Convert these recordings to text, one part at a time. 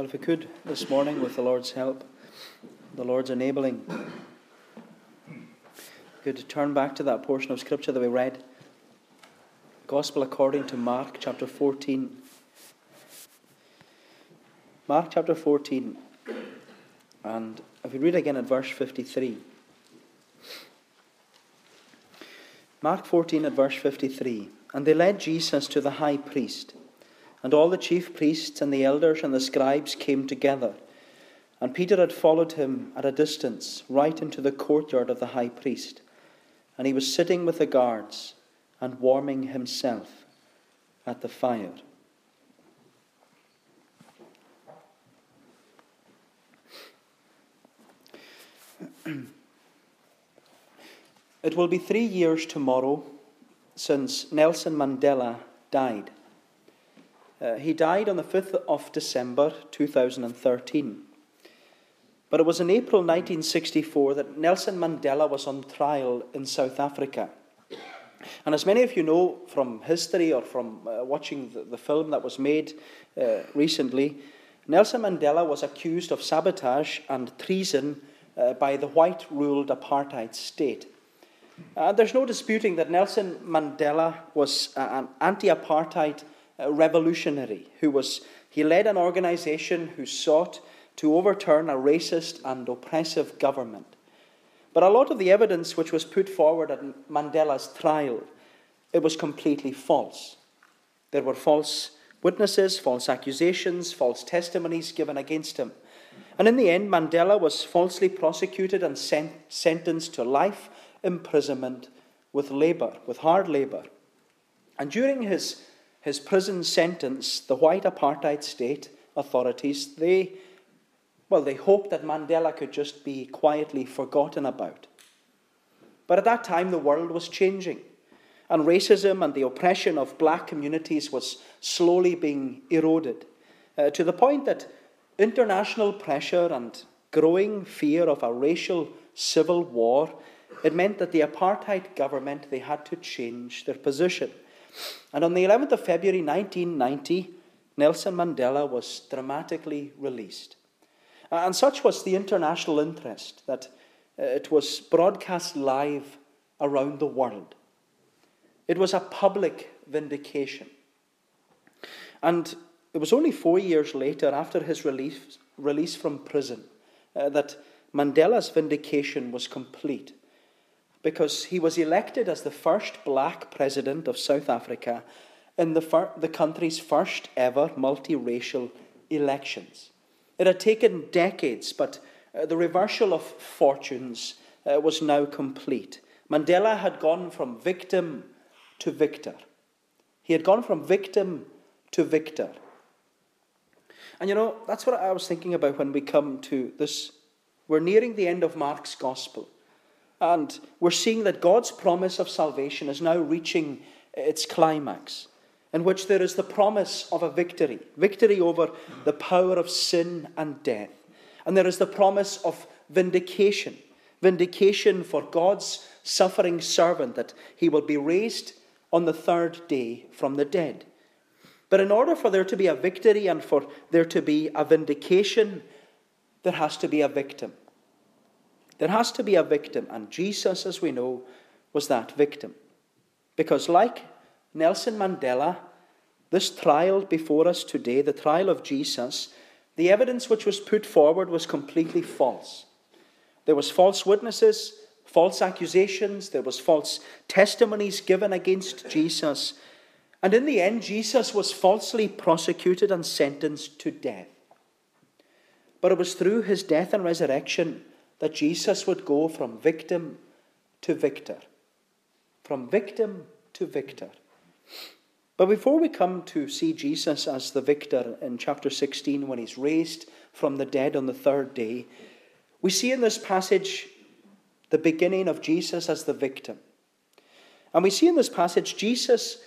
Well, if we could this morning, with the Lord's help, the Lord's enabling, could turn back to that portion of Scripture that we read. Gospel according to Mark chapter 14. Mark chapter 14. And if we read again at verse 53. Mark 14 at verse 53. And they led Jesus to the high priest. And all the chief priests and the elders and the scribes came together. And Peter had followed him at a distance, right into the courtyard of the high priest. And he was sitting with the guards and warming himself at the fire. it will be three years tomorrow since Nelson Mandela died. Uh, he died on the 5th of December 2013. But it was in April 1964 that Nelson Mandela was on trial in South Africa. And as many of you know from history or from uh, watching the, the, film that was made uh, recently, Nelson Mandela was accused of sabotage and treason uh, by the white ruled apartheid state. Uh, there's no disputing that Nelson Mandela was uh, an anti apartheid revolutionary who was, he led an organization who sought to overturn a racist and oppressive government. But a lot of the evidence which was put forward at Mandela's trial, it was completely false. There were false witnesses, false accusations, false testimonies given against him. And in the end, Mandela was falsely prosecuted and sent, sentenced to life imprisonment with labor, with hard labor. And during his, his prison sentence, the white apartheid state authorities, they, well, they hoped that Mandela could just be quietly forgotten about. But at that time, the world was changing, and racism and the oppression of black communities was slowly being eroded uh, to the point that international pressure and growing fear of a racial civil war it meant that the apartheid government they had to change their position. And on the 11th of February 1990, Nelson Mandela was dramatically released. And such was the international interest that uh, it was broadcast live around the world. It was a public vindication. And it was only four years later, after his release, release from prison, uh, that Mandela's vindication was complete because he was elected as the first black president of South Africa in the, fir- the country's first ever multiracial elections. It had taken decades, but uh, the reversal of fortunes uh, was now complete. Mandela had gone from victim to victor. He had gone from victim to victor. And you know, that's what I was thinking about when we come to this. We're nearing the end of Mark's gospel. And we're seeing that God's promise of salvation is now reaching its climax, in which there is the promise of a victory victory over the power of sin and death. And there is the promise of vindication vindication for God's suffering servant, that he will be raised on the third day from the dead. But in order for there to be a victory and for there to be a vindication, there has to be a victim. There has to be a victim, and Jesus, as we know, was that victim. Because, like Nelson Mandela, this trial before us today, the trial of Jesus, the evidence which was put forward was completely false. There was false witnesses, false accusations, there was false testimonies given against Jesus. And in the end, Jesus was falsely prosecuted and sentenced to death. But it was through his death and resurrection that Jesus would go from victim to victor. From victim to victor. But before we come to see Jesus as the victor in chapter 16 when he's raised from the dead on the third day, we see in this passage the beginning of Jesus as the victim. And we see in this passage Jesus,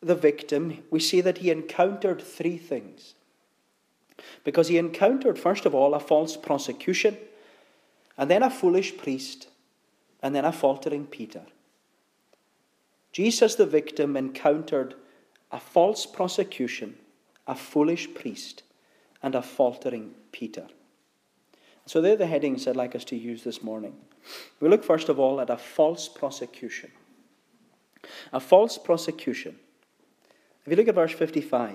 the victim, we see that he encountered three things. Because he encountered, first of all, a false prosecution and then a foolish priest, and then a faltering Peter. Jesus, the victim, encountered a false prosecution, a foolish priest, and a faltering Peter. So they're the headings I'd like us to use this morning. We look first of all at a false prosecution. A false prosecution. If you look at verse 55.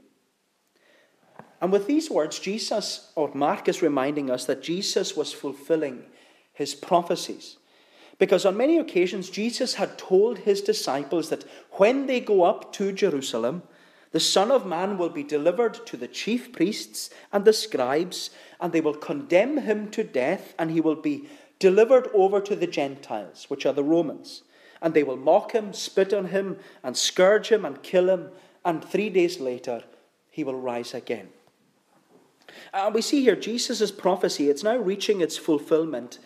And with these words, Jesus, or Mark, is reminding us that Jesus was fulfilling his prophecies. Because on many occasions, Jesus had told his disciples that when they go up to Jerusalem, the Son of Man will be delivered to the chief priests and the scribes, and they will condemn him to death, and he will be delivered over to the Gentiles, which are the Romans. And they will mock him, spit on him, and scourge him, and kill him, and three days later he will rise again. And we see here Jesus' prophecy, it's now reaching its fulfillment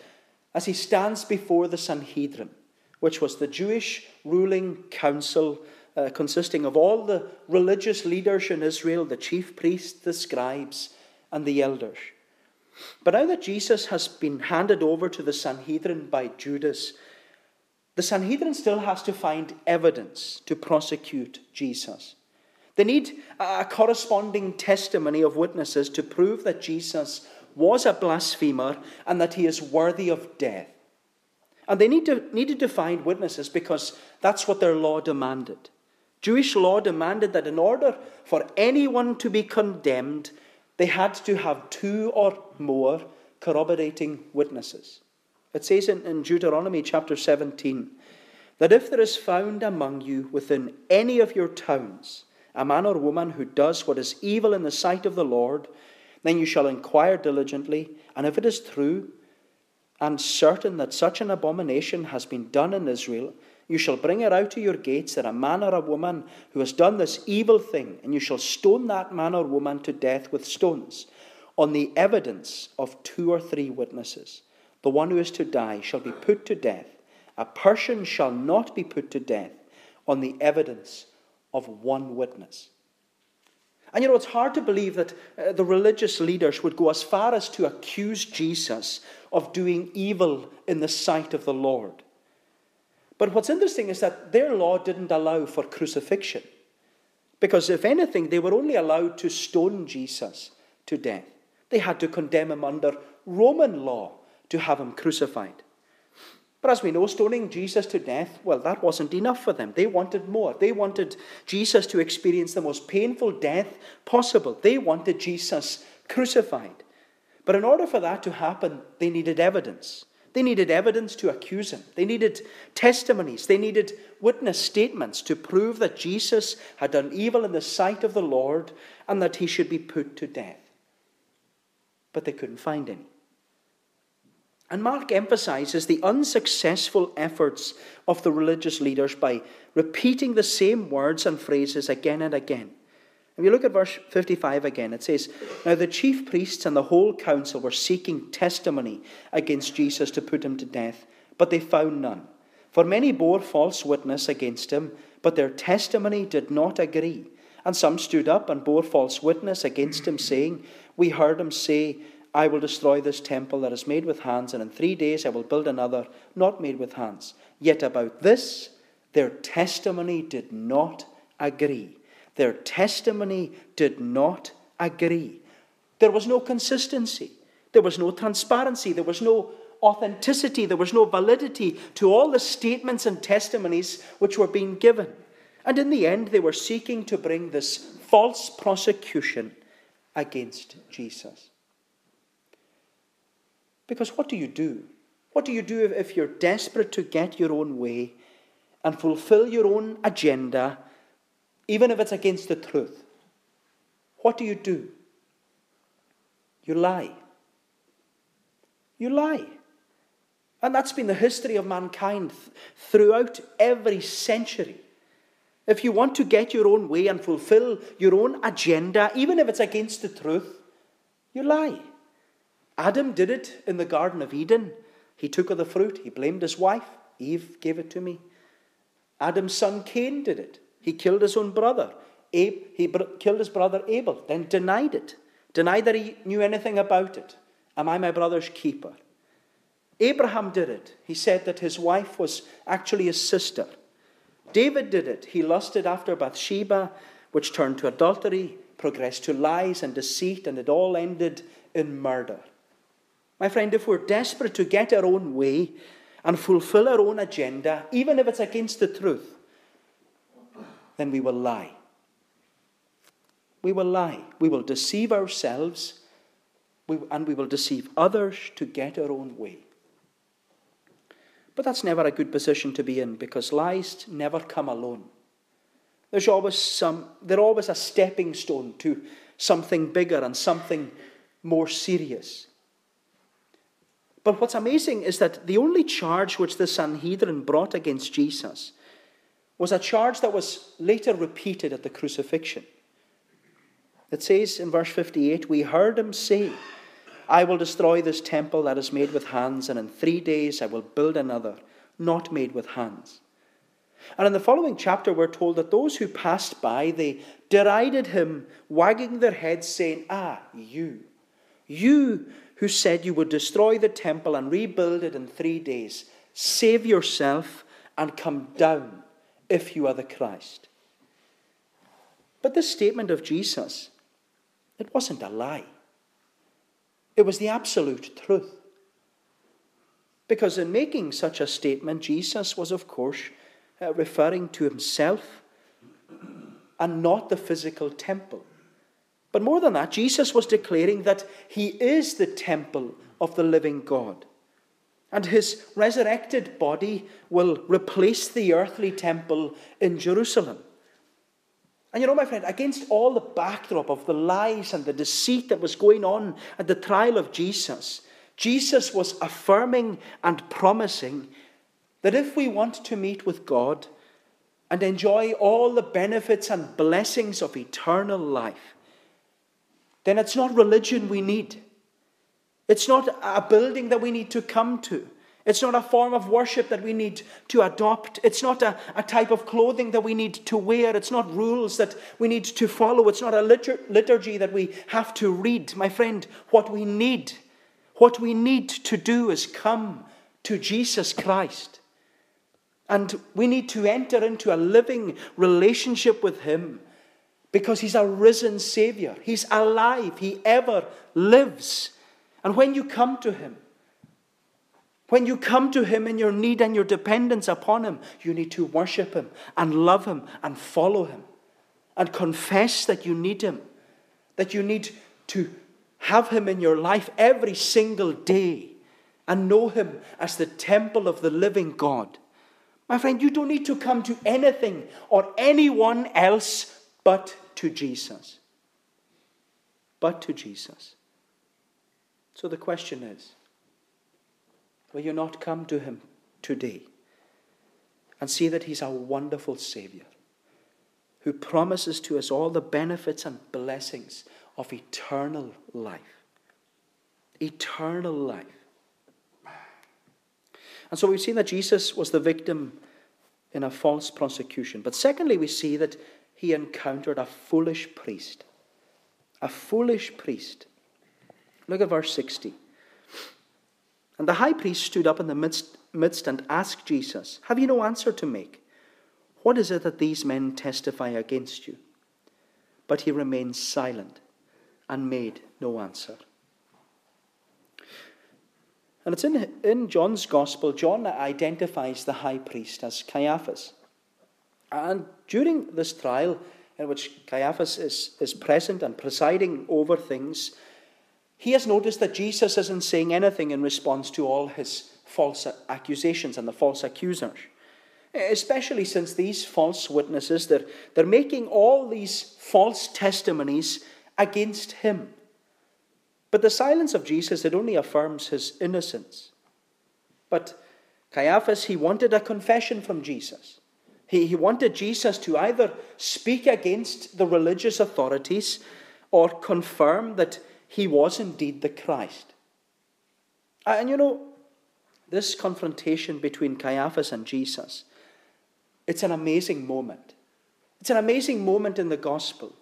as he stands before the Sanhedrin, which was the Jewish ruling council uh, consisting of all the religious leaders in Israel, the chief priests, the scribes, and the elders. But now that Jesus has been handed over to the Sanhedrin by Judas, the Sanhedrin still has to find evidence to prosecute Jesus. They need a corresponding testimony of witnesses to prove that Jesus was a blasphemer and that he is worthy of death. And they need to, needed to find witnesses because that's what their law demanded. Jewish law demanded that in order for anyone to be condemned, they had to have two or more corroborating witnesses. It says in, in Deuteronomy chapter 17 that if there is found among you within any of your towns a man or woman who does what is evil in the sight of the Lord, then you shall inquire diligently, and if it is true and certain that such an abomination has been done in Israel, you shall bring it out to your gates that a man or a woman who has done this evil thing, and you shall stone that man or woman to death with stones, on the evidence of two or three witnesses. The one who is to die shall be put to death. A person shall not be put to death on the evidence of one witness. And you know, it's hard to believe that uh, the religious leaders would go as far as to accuse Jesus of doing evil in the sight of the Lord. But what's interesting is that their law didn't allow for crucifixion. Because if anything, they were only allowed to stone Jesus to death. They had to condemn him under Roman law to have him crucified. But as we know, stoning Jesus to death, well, that wasn't enough for them. They wanted more. They wanted Jesus to experience the most painful death possible. They wanted Jesus crucified. But in order for that to happen, they needed evidence. They needed evidence to accuse him. They needed testimonies. They needed witness statements to prove that Jesus had done evil in the sight of the Lord and that he should be put to death. But they couldn't find any. And Mark emphasizes the unsuccessful efforts of the religious leaders by repeating the same words and phrases again and again. If you look at verse 55 again, it says, Now the chief priests and the whole council were seeking testimony against Jesus to put him to death, but they found none. For many bore false witness against him, but their testimony did not agree. And some stood up and bore false witness against him, saying, We heard him say, I will destroy this temple that is made with hands, and in three days I will build another, not made with hands. Yet about this their testimony did not agree. Their testimony did not agree. There was no consistency. There was no transparency. There was no authenticity. There was no validity to all the statements and testimonies which were being given. And in the end, they were seeking to bring this false prosecution against Jesus. Because what do you do? What do you do if you're desperate to get your own way and fulfill your own agenda even if it's against the truth. What do you do? You lie. You lie. And that's been the history of mankind throughout every century. If you want to get your own way and fulfill your own agenda, even if it's against the truth, you lie. Adam did it in the Garden of Eden. He took of the fruit, he blamed his wife. Eve gave it to me. Adam's son Cain did it. He killed his own brother. Abe, he killed his brother Abel, then denied it, denied that he knew anything about it. Am I my brother's keeper? Abraham did it. He said that his wife was actually his sister. David did it. He lusted after Bathsheba, which turned to adultery, progressed to lies and deceit, and it all ended in murder. My friend, if we're desperate to get our own way and fulfill our own agenda, even if it's against the truth, then we will lie. We will lie. We will deceive ourselves and we will deceive others to get our own way. But that's never a good position to be in because lies never come alone. There's always some, they're always a stepping stone to something bigger and something more serious. But what's amazing is that the only charge which the Sanhedrin brought against Jesus was a charge that was later repeated at the crucifixion. It says in verse 58 We heard him say, I will destroy this temple that is made with hands, and in three days I will build another, not made with hands. And in the following chapter, we're told that those who passed by, they derided him, wagging their heads, saying, Ah, you, you who said you would destroy the temple and rebuild it in three days, save yourself and come down if you are the Christ. But this statement of Jesus, it wasn't a lie. It was the absolute truth. Because in making such a statement, Jesus was, of course, uh, referring to himself and not the physical temple. But more than that, Jesus was declaring that he is the temple of the living God. And his resurrected body will replace the earthly temple in Jerusalem. And you know, my friend, against all the backdrop of the lies and the deceit that was going on at the trial of Jesus, Jesus was affirming and promising that if we want to meet with God and enjoy all the benefits and blessings of eternal life, then it's not religion we need. It's not a building that we need to come to. It's not a form of worship that we need to adopt. It's not a, a type of clothing that we need to wear. It's not rules that we need to follow. It's not a litur- liturgy that we have to read. My friend, what we need, what we need to do is come to Jesus Christ. And we need to enter into a living relationship with Him because He's a risen Savior. He's alive. He ever lives. And when you come to Him, when you come to Him in your need and your dependence upon Him, you need to worship Him and love Him and follow Him and confess that you need Him, that you need to have Him in your life every single day and know Him as the temple of the living God. My friend, you don't need to come to anything or anyone else but to Jesus. But to Jesus. So the question is Will you not come to him today and see that he's a wonderful Savior who promises to us all the benefits and blessings of eternal life? Eternal life. And so we've seen that Jesus was the victim in a false prosecution. But secondly, we see that he encountered a foolish priest. A foolish priest. Look at verse 60. And the high priest stood up in the midst, midst and asked Jesus, Have you no answer to make? What is it that these men testify against you? But he remained silent and made no answer. And it's in, in John's Gospel, John identifies the high priest as Caiaphas. And during this trial, in which Caiaphas is, is present and presiding over things, he has noticed that Jesus isn't saying anything in response to all his false accusations and the false accusers. Especially since these false witnesses, they're, they're making all these false testimonies against him. But the silence of Jesus, it only affirms his innocence. But Caiaphas, he wanted a confession from Jesus. He, he wanted Jesus to either speak against the religious authorities or confirm that he was indeed the Christ. And you know, this confrontation between Caiaphas and Jesus, it's an amazing moment. It's an amazing moment in the gospel.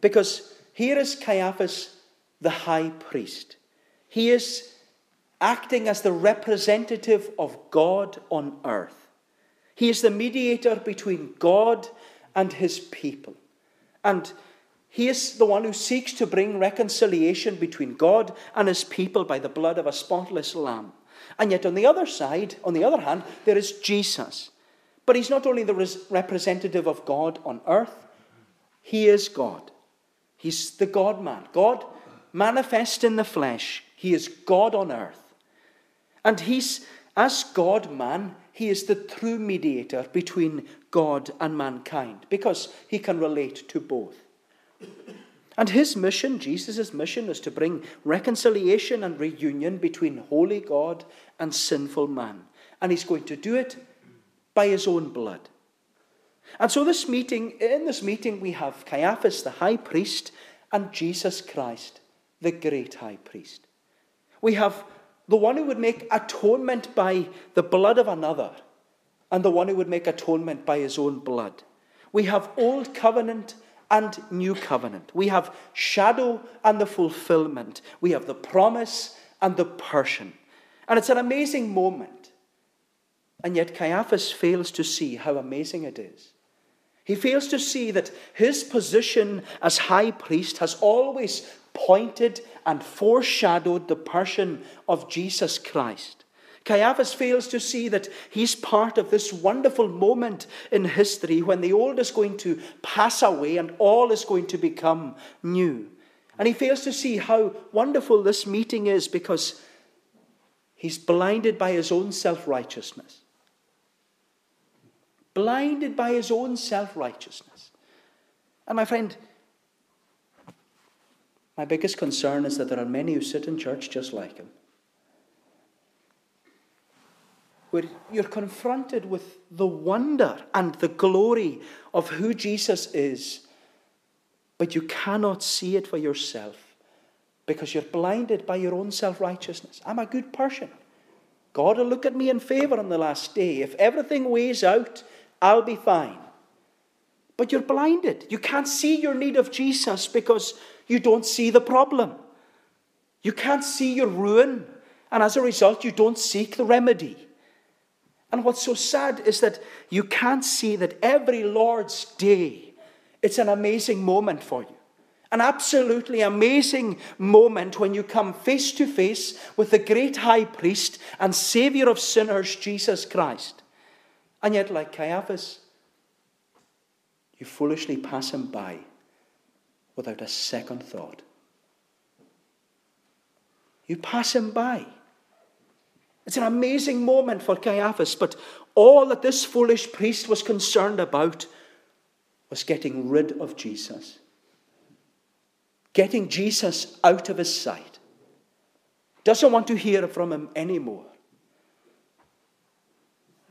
Because here is Caiaphas, the high priest. He is acting as the representative of God on earth. He is the mediator between God and his people. And he is the one who seeks to bring reconciliation between God and his people by the blood of a spotless lamb. And yet, on the other side, on the other hand, there is Jesus. But he's not only the representative of God on earth, he is God. He's the God man. God manifest in the flesh. He is God on earth. And he's, as God man, he is the true mediator between God and mankind because he can relate to both. And his mission, Jesus' mission, is to bring reconciliation and reunion between holy God and sinful man. And he's going to do it by his own blood. And so, this meeting, in this meeting, we have Caiaphas, the high priest, and Jesus Christ, the great high priest. We have the one who would make atonement by the blood of another, and the one who would make atonement by his own blood. We have old covenant and new covenant. We have shadow and the fulfillment. We have the promise and the person. And it's an amazing moment. And yet Caiaphas fails to see how amazing it is. He fails to see that his position as high priest has always pointed and foreshadowed the person of Jesus Christ. Caiaphas fails to see that he's part of this wonderful moment in history when the old is going to pass away and all is going to become new. And he fails to see how wonderful this meeting is because he's blinded by his own self righteousness. Blinded by his own self righteousness. And my friend, my biggest concern is that there are many who sit in church just like him. Where you're confronted with the wonder and the glory of who Jesus is, but you cannot see it for yourself because you're blinded by your own self righteousness. I'm a good person. God will look at me in favor on the last day. If everything weighs out, I'll be fine. But you're blinded. You can't see your need of Jesus because you don't see the problem. You can't see your ruin, and as a result, you don't seek the remedy. And what's so sad is that you can't see that every Lord's day, it's an amazing moment for you. An absolutely amazing moment when you come face to face with the great high priest and Savior of sinners, Jesus Christ. And yet, like Caiaphas, you foolishly pass him by without a second thought. You pass him by. It's an amazing moment for Caiaphas, but all that this foolish priest was concerned about was getting rid of Jesus, getting Jesus out of his sight. Doesn't want to hear from him anymore.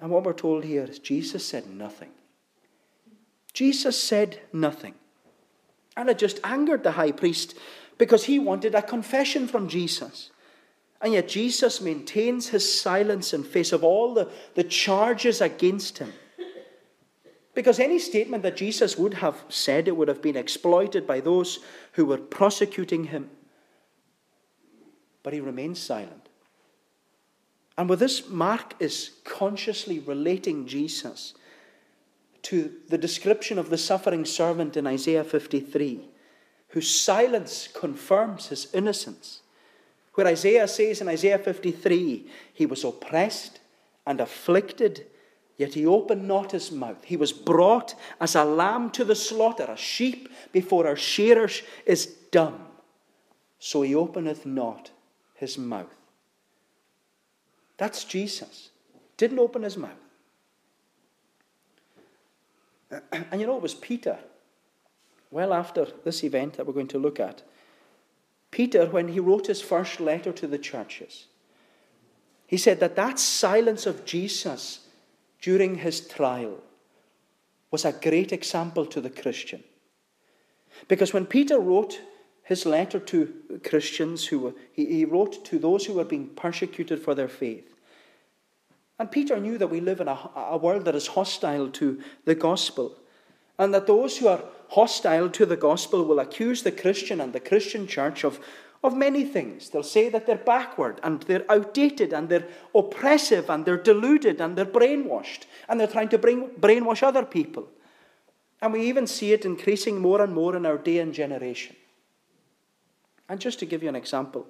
And what we're told here is Jesus said nothing. Jesus said nothing. And it just angered the high priest because he wanted a confession from Jesus. And yet Jesus maintains his silence in face of all the, the charges against him. Because any statement that Jesus would have said, it would have been exploited by those who were prosecuting him. But he remains silent. And with this, Mark is consciously relating Jesus to the description of the suffering servant in Isaiah 53, whose silence confirms his innocence. Where Isaiah says in Isaiah 53, he was oppressed and afflicted, yet he opened not his mouth. He was brought as a lamb to the slaughter, a sheep before her shearers is dumb, so he openeth not his mouth. That's Jesus. Didn't open his mouth. And you know, it was Peter, well after this event that we're going to look at. Peter, when he wrote his first letter to the churches, he said that that silence of Jesus during his trial was a great example to the Christian. Because when Peter wrote his letter to Christians who were, he, he wrote to those who were being persecuted for their faith. And Peter knew that we live in a, a world that is hostile to the gospel, and that those who are hostile to the gospel will accuse the Christian and the Christian church of, of many things. They'll say that they're backward and they're outdated and they're oppressive and they're deluded and they're brainwashed and they're trying to bring, brainwash other people. And we even see it increasing more and more in our day and generation. And just to give you an example,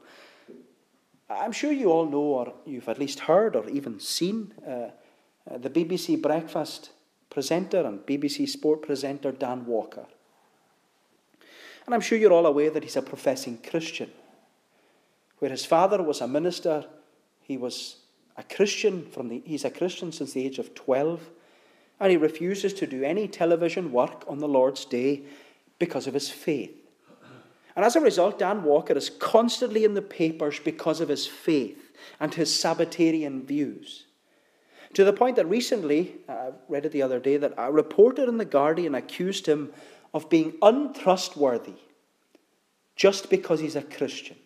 I'm sure you all know, or you've at least heard, or even seen uh, uh, the BBC Breakfast presenter and BBC Sport presenter Dan Walker. And I'm sure you're all aware that he's a professing Christian. Where his father was a minister, he was a Christian from the, he's a Christian since the age of 12, and he refuses to do any television work on the Lord's day because of his faith. And as a result, Dan Walker is constantly in the papers because of his faith and his Sabbatarian views. To the point that recently, uh, I read it the other day, that a reporter in The Guardian accused him of being untrustworthy just because he's a Christian.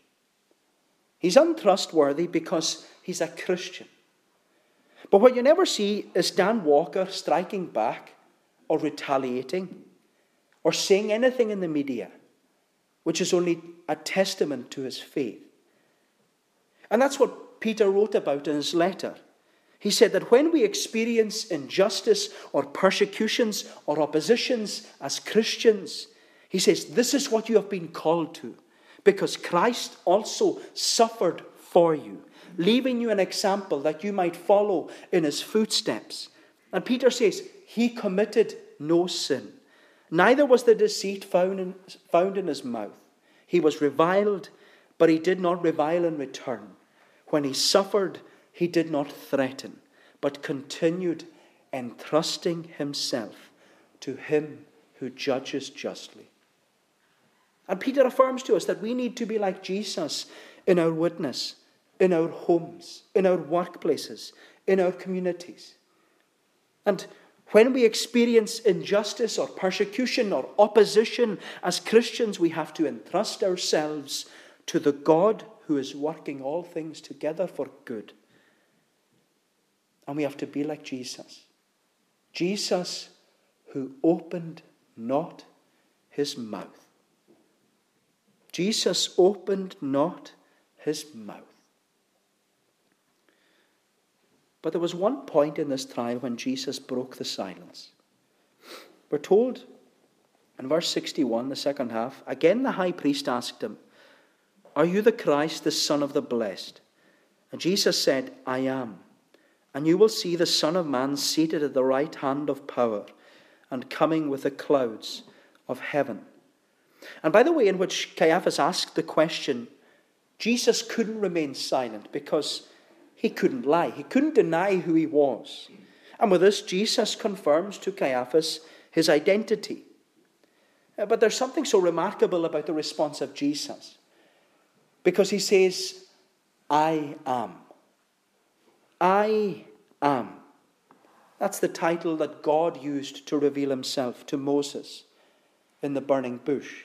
He's untrustworthy because he's a Christian. But what you never see is Dan Walker striking back or retaliating or saying anything in the media which is only a testament to his faith. And that's what Peter wrote about in his letter. He said that when we experience injustice or persecutions or oppositions as Christians, he says, This is what you have been called to, because Christ also suffered for you, leaving you an example that you might follow in his footsteps. And Peter says, He committed no sin, neither was the deceit found in, found in his mouth. He was reviled, but he did not revile in return. When he suffered, he did not threaten, but continued entrusting himself to him who judges justly. And Peter affirms to us that we need to be like Jesus in our witness, in our homes, in our workplaces, in our communities. And when we experience injustice or persecution or opposition as Christians, we have to entrust ourselves to the God who is working all things together for good. And we have to be like Jesus. Jesus who opened not his mouth. Jesus opened not his mouth. But there was one point in this trial when Jesus broke the silence. We're told in verse 61, the second half, again the high priest asked him, Are you the Christ, the Son of the Blessed? And Jesus said, I am. And you will see the Son of Man seated at the right hand of power and coming with the clouds of heaven. And by the way in which Caiaphas asked the question, Jesus couldn't remain silent because he couldn't lie. He couldn't deny who he was. And with this, Jesus confirms to Caiaphas his identity. Uh, but there's something so remarkable about the response of Jesus because he says, I am. I am. That's the title that God used to reveal himself to Moses in the burning bush.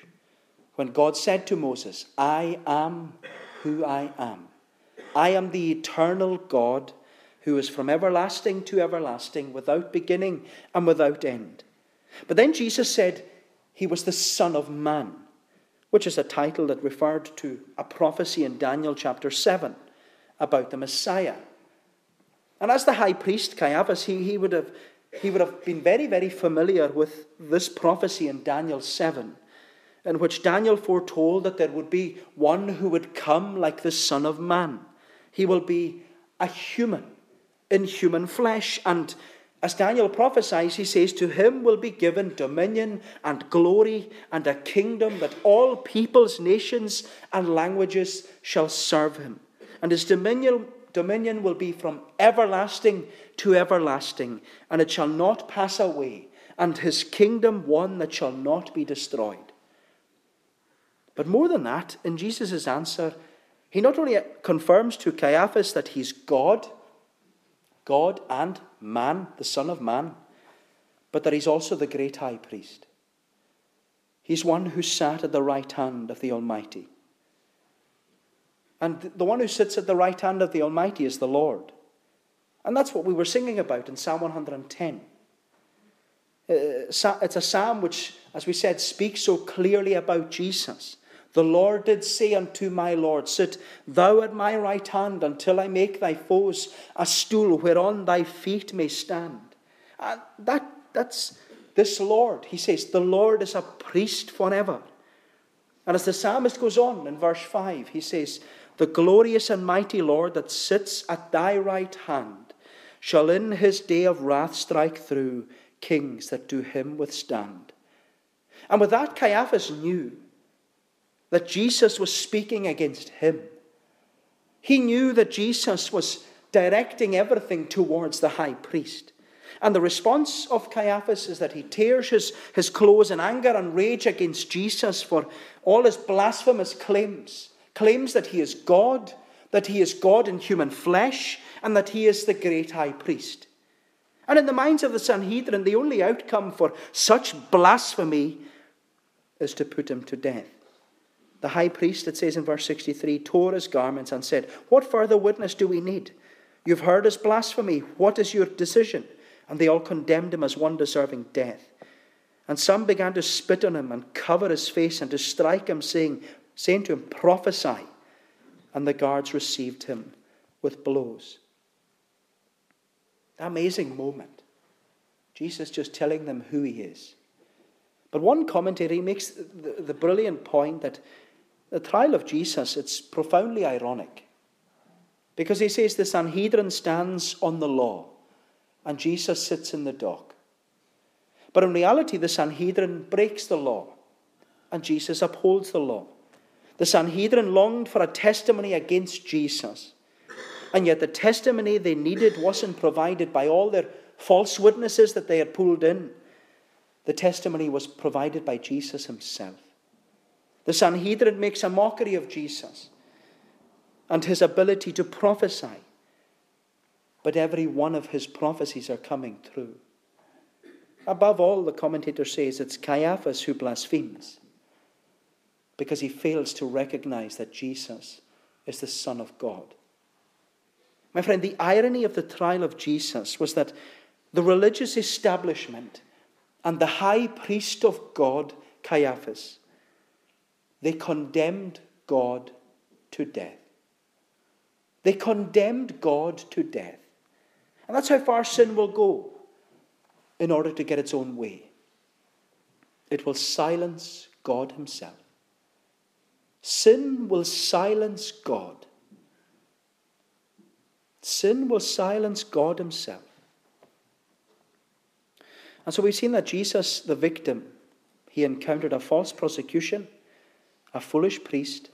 When God said to Moses, I am who I am. I am the eternal God who is from everlasting to everlasting, without beginning and without end. But then Jesus said he was the Son of Man, which is a title that referred to a prophecy in Daniel chapter 7 about the Messiah. And as the high priest Caiaphas, he, he, would have, he would have been very, very familiar with this prophecy in Daniel 7, in which Daniel foretold that there would be one who would come like the Son of Man. He will be a human in human flesh. And as Daniel prophesies, he says, To him will be given dominion and glory and a kingdom that all peoples, nations, and languages shall serve him. And his dominion, dominion will be from everlasting to everlasting, and it shall not pass away, and his kingdom one that shall not be destroyed. But more than that, in Jesus' answer, he not only confirms to Caiaphas that he's God, God and man, the Son of Man, but that he's also the great high priest. He's one who sat at the right hand of the Almighty. And the one who sits at the right hand of the Almighty is the Lord. And that's what we were singing about in Psalm 110. Uh, it's a psalm which, as we said, speaks so clearly about Jesus. The Lord did say unto my Lord, Sit thou at my right hand until I make thy foes a stool whereon thy feet may stand. And that, that's this Lord. He says, The Lord is a priest forever. And as the psalmist goes on in verse 5, he says, The glorious and mighty Lord that sits at thy right hand shall in his day of wrath strike through kings that do him withstand. And with that, Caiaphas knew that Jesus was speaking against him. He knew that Jesus was directing everything towards the high priest. And the response of Caiaphas is that he tears his, his clothes in anger and rage against Jesus for all his blasphemous claims. Claims that he is God, that he is God in human flesh, and that he is the great high priest. And in the minds of the Sanhedrin, the only outcome for such blasphemy is to put him to death. The high priest, it says in verse 63, tore his garments and said, What further witness do we need? You've heard his blasphemy. What is your decision? And they all condemned him as one deserving death. And some began to spit on him and cover his face and to strike him, saying, saying to him, Prophesy. And the guards received him with blows. Amazing moment. Jesus just telling them who he is. But one commentator makes the, the brilliant point that the trial of Jesus, it's profoundly ironic. Because he says the Sanhedrin stands on the law and Jesus sits in the dock. But in reality, the Sanhedrin breaks the law and Jesus upholds the law. The Sanhedrin longed for a testimony against Jesus. And yet the testimony they needed wasn't provided by all their false witnesses that they had pulled in. The testimony was provided by Jesus himself. The Sanhedrin makes a mockery of Jesus and his ability to prophesy. But every one of his prophecies are coming true. Above all, the commentator says it's Caiaphas who blasphemes because he fails to recognize that Jesus is the Son of God. My friend, the irony of the trial of Jesus was that the religious establishment and the high priest of God, Caiaphas, they condemned God to death. They condemned God to death. And that's how far sin will go in order to get its own way. It will silence God Himself. Sin will silence God Sin will silence God Himself. And so we've seen that Jesus, the victim, he encountered a false prosecution, a foolish priest.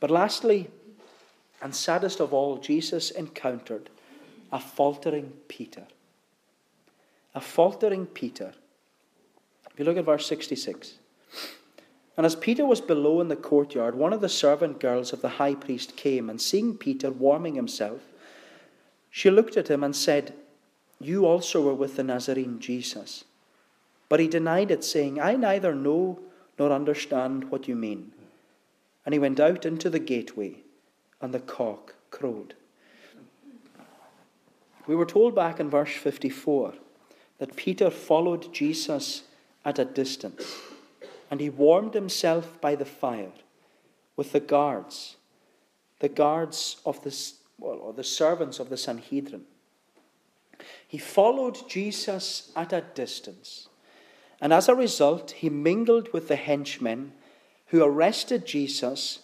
But lastly, and saddest of all, Jesus encountered a faltering Peter. A faltering Peter. If you look at verse 66. And as Peter was below in the courtyard, one of the servant girls of the high priest came, and seeing Peter warming himself, she looked at him and said, You also were with the Nazarene Jesus. But he denied it, saying, I neither know nor understand what you mean. And he went out into the gateway, and the cock crowed. We were told back in verse 54 that Peter followed Jesus at a distance, and he warmed himself by the fire with the guards, the guards of the well, or the servants of the Sanhedrin. He followed Jesus at a distance, and as a result, he mingled with the henchmen who arrested Jesus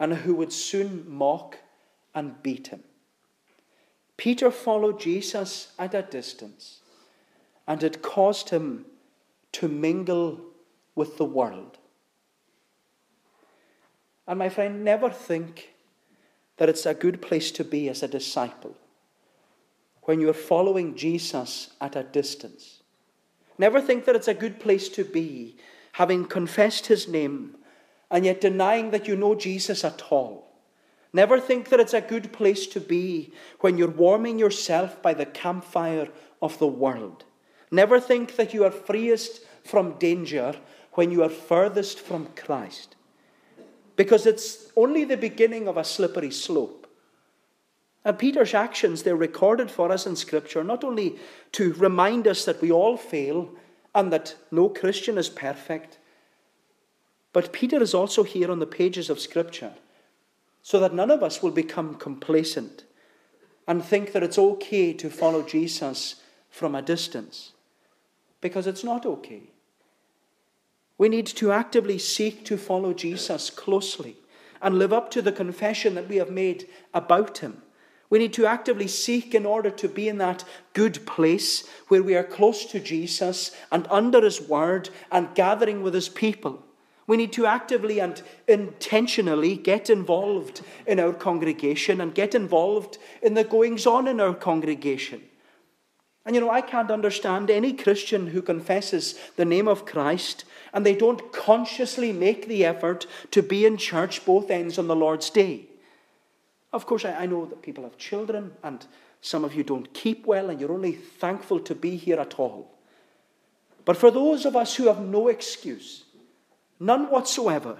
and who would soon mock and beat him. Peter followed Jesus at a distance, and it caused him to mingle with the world. And my friend, never think that it's a good place to be as a disciple when you're following Jesus at a distance. Never think that it's a good place to be having confessed his name and yet denying that you know Jesus at all. Never think that it's a good place to be when you're warming yourself by the campfire of the world. Never think that you are freest from danger when you are furthest from Christ. Because it's only the beginning of a slippery slope. And Peter's actions, they're recorded for us in Scripture, not only to remind us that we all fail and that no Christian is perfect, but Peter is also here on the pages of Scripture so that none of us will become complacent and think that it's okay to follow Jesus from a distance, because it's not okay. We need to actively seek to follow Jesus closely and live up to the confession that we have made about him. We need to actively seek in order to be in that good place where we are close to Jesus and under his word and gathering with his people. We need to actively and intentionally get involved in our congregation and get involved in the goings on in our congregation. And you know, I can't understand any Christian who confesses the name of Christ and they don't consciously make the effort to be in church both ends on the Lord's day. Of course, I know that people have children and some of you don't keep well and you're only thankful to be here at all. But for those of us who have no excuse, None whatsoever.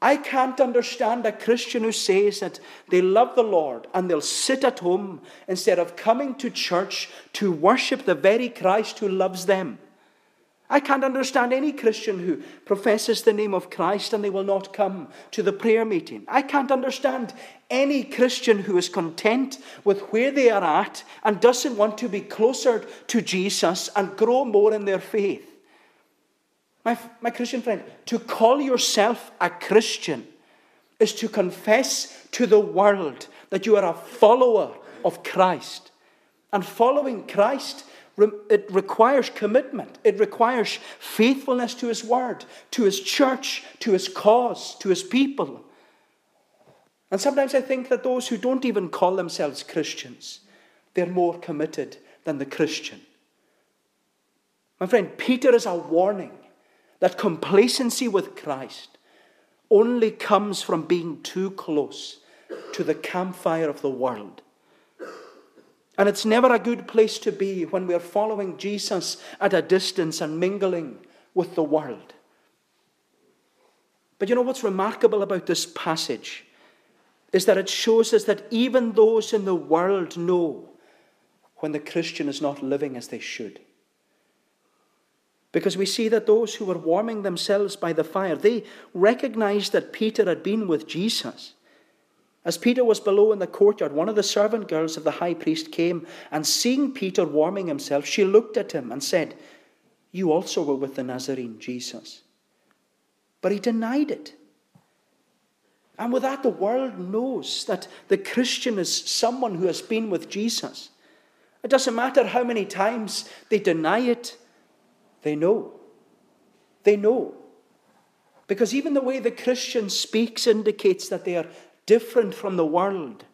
I can't understand a Christian who says that they love the Lord and they'll sit at home instead of coming to church to worship the very Christ who loves them. I can't understand any Christian who professes the name of Christ and they will not come to the prayer meeting. I can't understand any Christian who is content with where they are at and doesn't want to be closer to Jesus and grow more in their faith. My, my Christian friend, to call yourself a Christian is to confess to the world that you are a follower of Christ. And following Christ, it requires commitment. It requires faithfulness to His word, to His church, to His cause, to His people. And sometimes I think that those who don't even call themselves Christians, they're more committed than the Christian. My friend, Peter is a warning that complacency with Christ only comes from being too close to the campfire of the world. And it's never a good place to be when we're following Jesus at a distance and mingling with the world. But you know what's remarkable about this passage is that it shows us that even those in the world know when the Christian is not living as they should. Because we see that those who were warming themselves by the fire, they recognized that Peter had been with Jesus. As Peter was below in the courtyard, one of the servant girls of the high priest came, and seeing Peter warming himself, she looked at him and said, You also were with the Nazarene Jesus. But he denied it. And with that, the world knows that the Christian is someone who has been with Jesus. It doesn't matter how many times they deny it they know. They know. Because even the way the Christian speaks indicates that they are different from the world.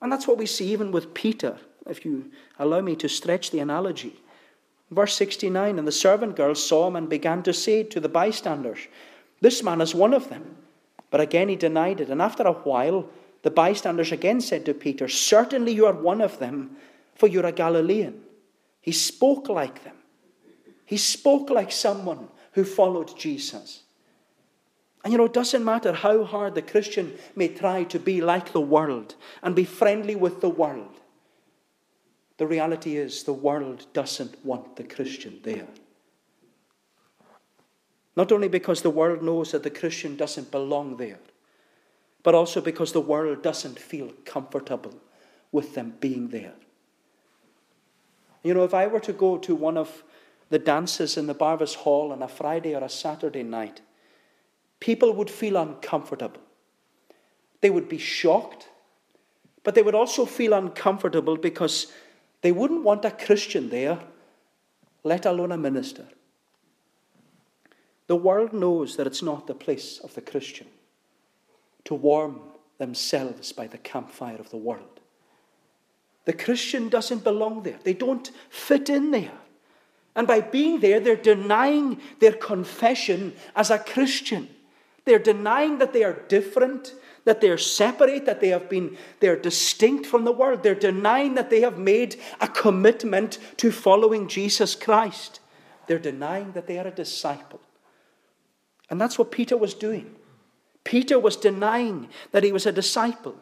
And that's what we see even with Peter, if you allow me to stretch the analogy. Verse 69 And the servant girl saw him and began to say to the bystanders, This man is one of them. But again he denied it. And after a while, the bystanders again said to Peter, Certainly you are one of them, for you're a Galilean. He spoke like them. He spoke like someone who followed Jesus. And you know, it doesn't matter how hard the Christian may try to be like the world and be friendly with the world. The reality is, the world doesn't want the Christian there. Not only because the world knows that the Christian doesn't belong there, but also because the world doesn't feel comfortable with them being there. You know, if I were to go to one of the dances in the Barvas Hall on a Friday or a Saturday night, people would feel uncomfortable. They would be shocked, but they would also feel uncomfortable because they wouldn't want a Christian there, let alone a minister. The world knows that it's not the place of the Christian to warm themselves by the campfire of the world. The Christian doesn't belong there, they don't fit in there. And by being there, they're denying their confession as a Christian. They're denying that they are different, that they're separate, that they have been they're distinct from the world. They're denying that they have made a commitment to following Jesus Christ. They're denying that they are a disciple And that's what Peter was doing. Peter was denying that he was a disciple.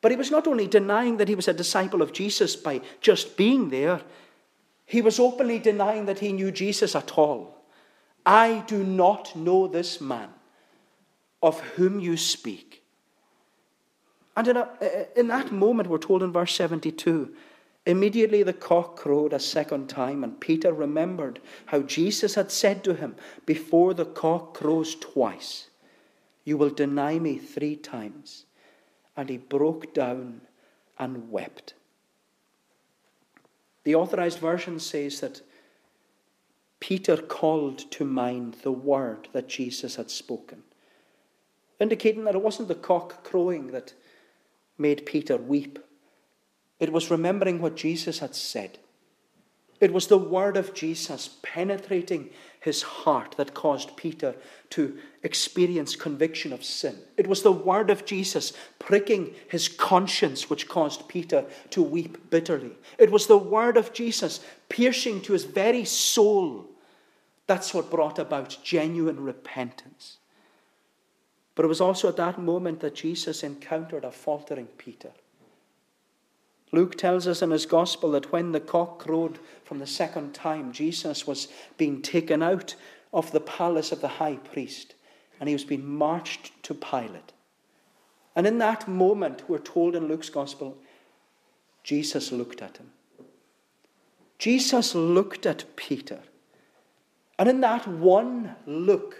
But he was not only denying that he was a disciple of Jesus by just being there, he was openly denying that he knew Jesus at all. I do not know this man of whom you speak. And in, a, in that moment, we're told in verse 72 immediately the cock crowed a second time, and Peter remembered how Jesus had said to him, Before the cock crows twice, you will deny me three times. And he broke down and wept. The authorized version says that Peter called to mind the word that Jesus had spoken, indicating that it wasn't the cock crowing that made Peter weep, it was remembering what Jesus had said. It was the word of Jesus penetrating his heart that caused Peter to experience conviction of sin. It was the word of Jesus pricking his conscience which caused Peter to weep bitterly. It was the word of Jesus piercing to his very soul. That's what brought about genuine repentance. But it was also at that moment that Jesus encountered a faltering Peter. Luke tells us in his gospel that when the cock crowed from the second time, Jesus was being taken out of the palace of the high priest and he was being marched to Pilate. And in that moment, we're told in Luke's gospel, Jesus looked at him. Jesus looked at Peter. And in that one look,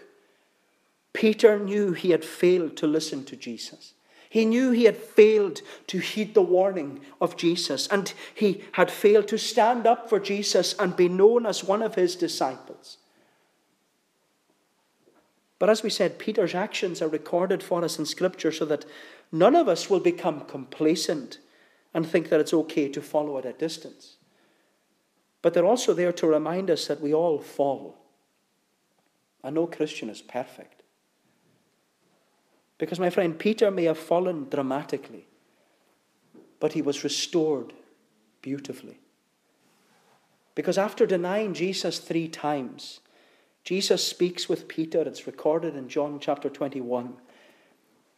Peter knew he had failed to listen to Jesus. He knew he had failed to heed the warning of Jesus, and he had failed to stand up for Jesus and be known as one of his disciples. But as we said, Peter's actions are recorded for us in Scripture so that none of us will become complacent and think that it's okay to follow at a distance. But they're also there to remind us that we all fall. And no Christian is perfect. Because, my friend, Peter may have fallen dramatically, but he was restored beautifully. Because after denying Jesus three times, Jesus speaks with Peter. It's recorded in John chapter 21.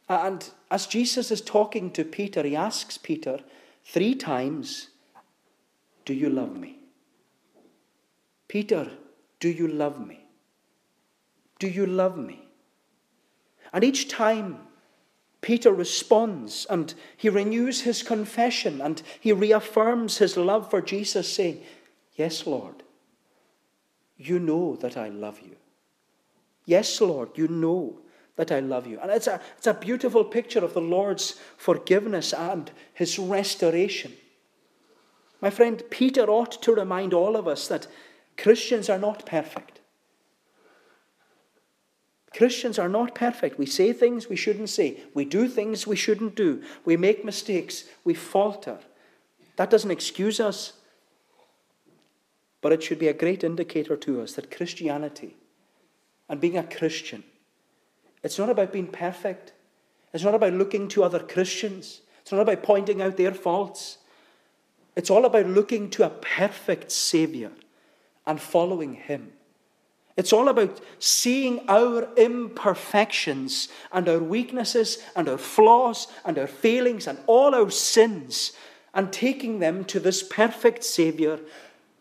And as Jesus is talking to Peter, he asks Peter three times, Do you love me? Peter, do you love me? Do you love me? And each time Peter responds and he renews his confession and he reaffirms his love for Jesus, saying, Yes, Lord, you know that I love you. Yes, Lord, you know that I love you. And it's a, it's a beautiful picture of the Lord's forgiveness and his restoration. My friend, Peter ought to remind all of us that Christians are not perfect. Christians are not perfect. We say things we shouldn't say. We do things we shouldn't do. We make mistakes. We falter. That doesn't excuse us, but it should be a great indicator to us that Christianity and being a Christian, it's not about being perfect. It's not about looking to other Christians. It's not about pointing out their faults. It's all about looking to a perfect Savior and following Him. It's all about seeing our imperfections and our weaknesses and our flaws and our failings and all our sins and taking them to this perfect Saviour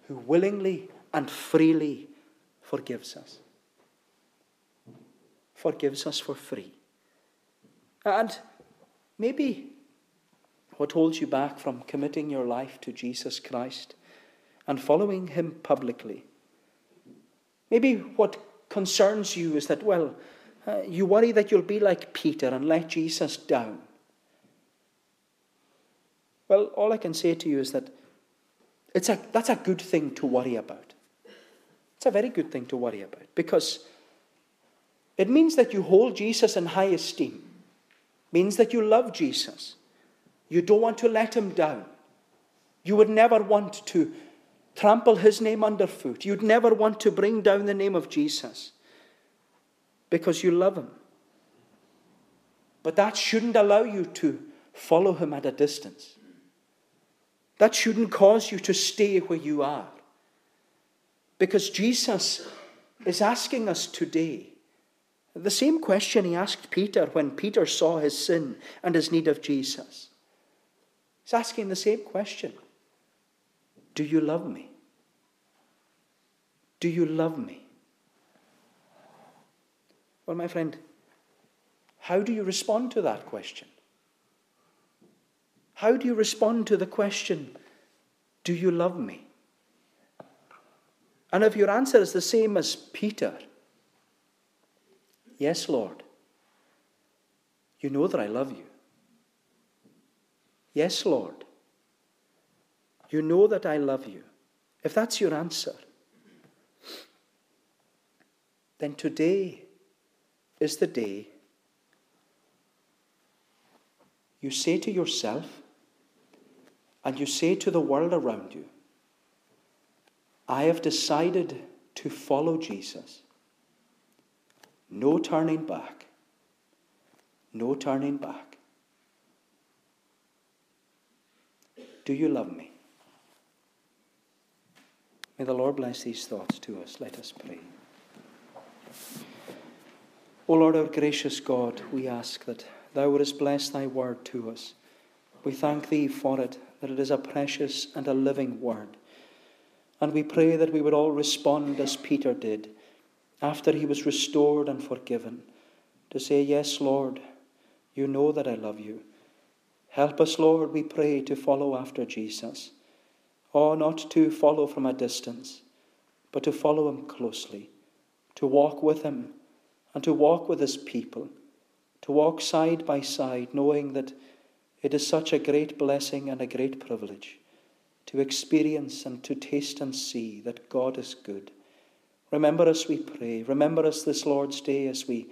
who willingly and freely forgives us. Forgives us for free. And maybe what holds you back from committing your life to Jesus Christ and following Him publicly Maybe what concerns you is that, well, uh, you worry that you'll be like Peter and let Jesus down. Well, all I can say to you is that it's a, that's a good thing to worry about. It's a very good thing to worry about because it means that you hold Jesus in high esteem, it means that you love Jesus. You don't want to let him down. You would never want to trample his name underfoot. You'd never want to bring down the name of Jesus because you love him. But that shouldn't allow you to follow him at a distance. That shouldn't cause you to stay where you are. Because Jesus is asking us today The same question he asked Peter when Peter saw his sin and his need of Jesus. He's asking the same question Do you love me? Do you love me? Well, my friend, how do you respond to that question? How do you respond to the question, Do you love me? And if your answer is the same as Peter, Yes, Lord, you know that I love you. Yes, Lord, you know that I love you. If that's your answer, then today is the day you say to yourself and you say to the world around you, I have decided to follow Jesus. No turning back. No turning back. Do you love me? May the Lord bless these thoughts to us. Let us pray. O Lord, our gracious God, we ask that Thou wouldest bless Thy word to us. We thank Thee for it, that it is a precious and a living word. And we pray that we would all respond as Peter did, after he was restored and forgiven, to say, Yes, Lord, you know that I love you. Help us, Lord, we pray, to follow after Jesus. Oh, not to follow from a distance, but to follow him closely, to walk with him and to walk with his people, to walk side by side, knowing that it is such a great blessing and a great privilege to experience and to taste and see that God is good. Remember us, we pray. Remember us this Lord's day as we,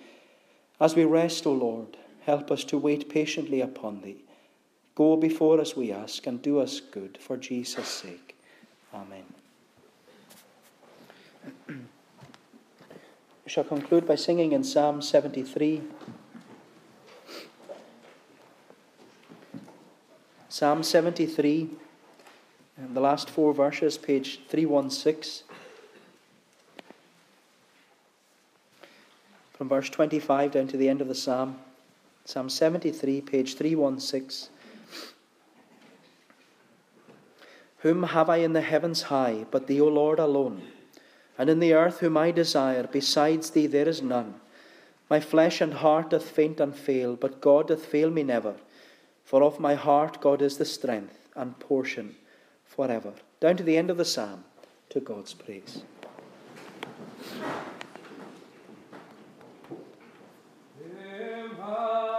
as we rest, O Lord. Help us to wait patiently upon Thee. Go before us, we ask, and do us good for Jesus' sake. Amen. We shall conclude by singing in Psalm 73. Psalm 73, and the last four verses, page 316. From verse 25 down to the end of the Psalm. Psalm 73, page 316. Whom have I in the heavens high, but thee, O Lord, alone? and in the earth whom I desire, besides thee there is none. My flesh and heart doth faint and fail, but God doth fail me never. For of my heart God is the strength and portion forever. Down to the end of the psalm, to God's praise. I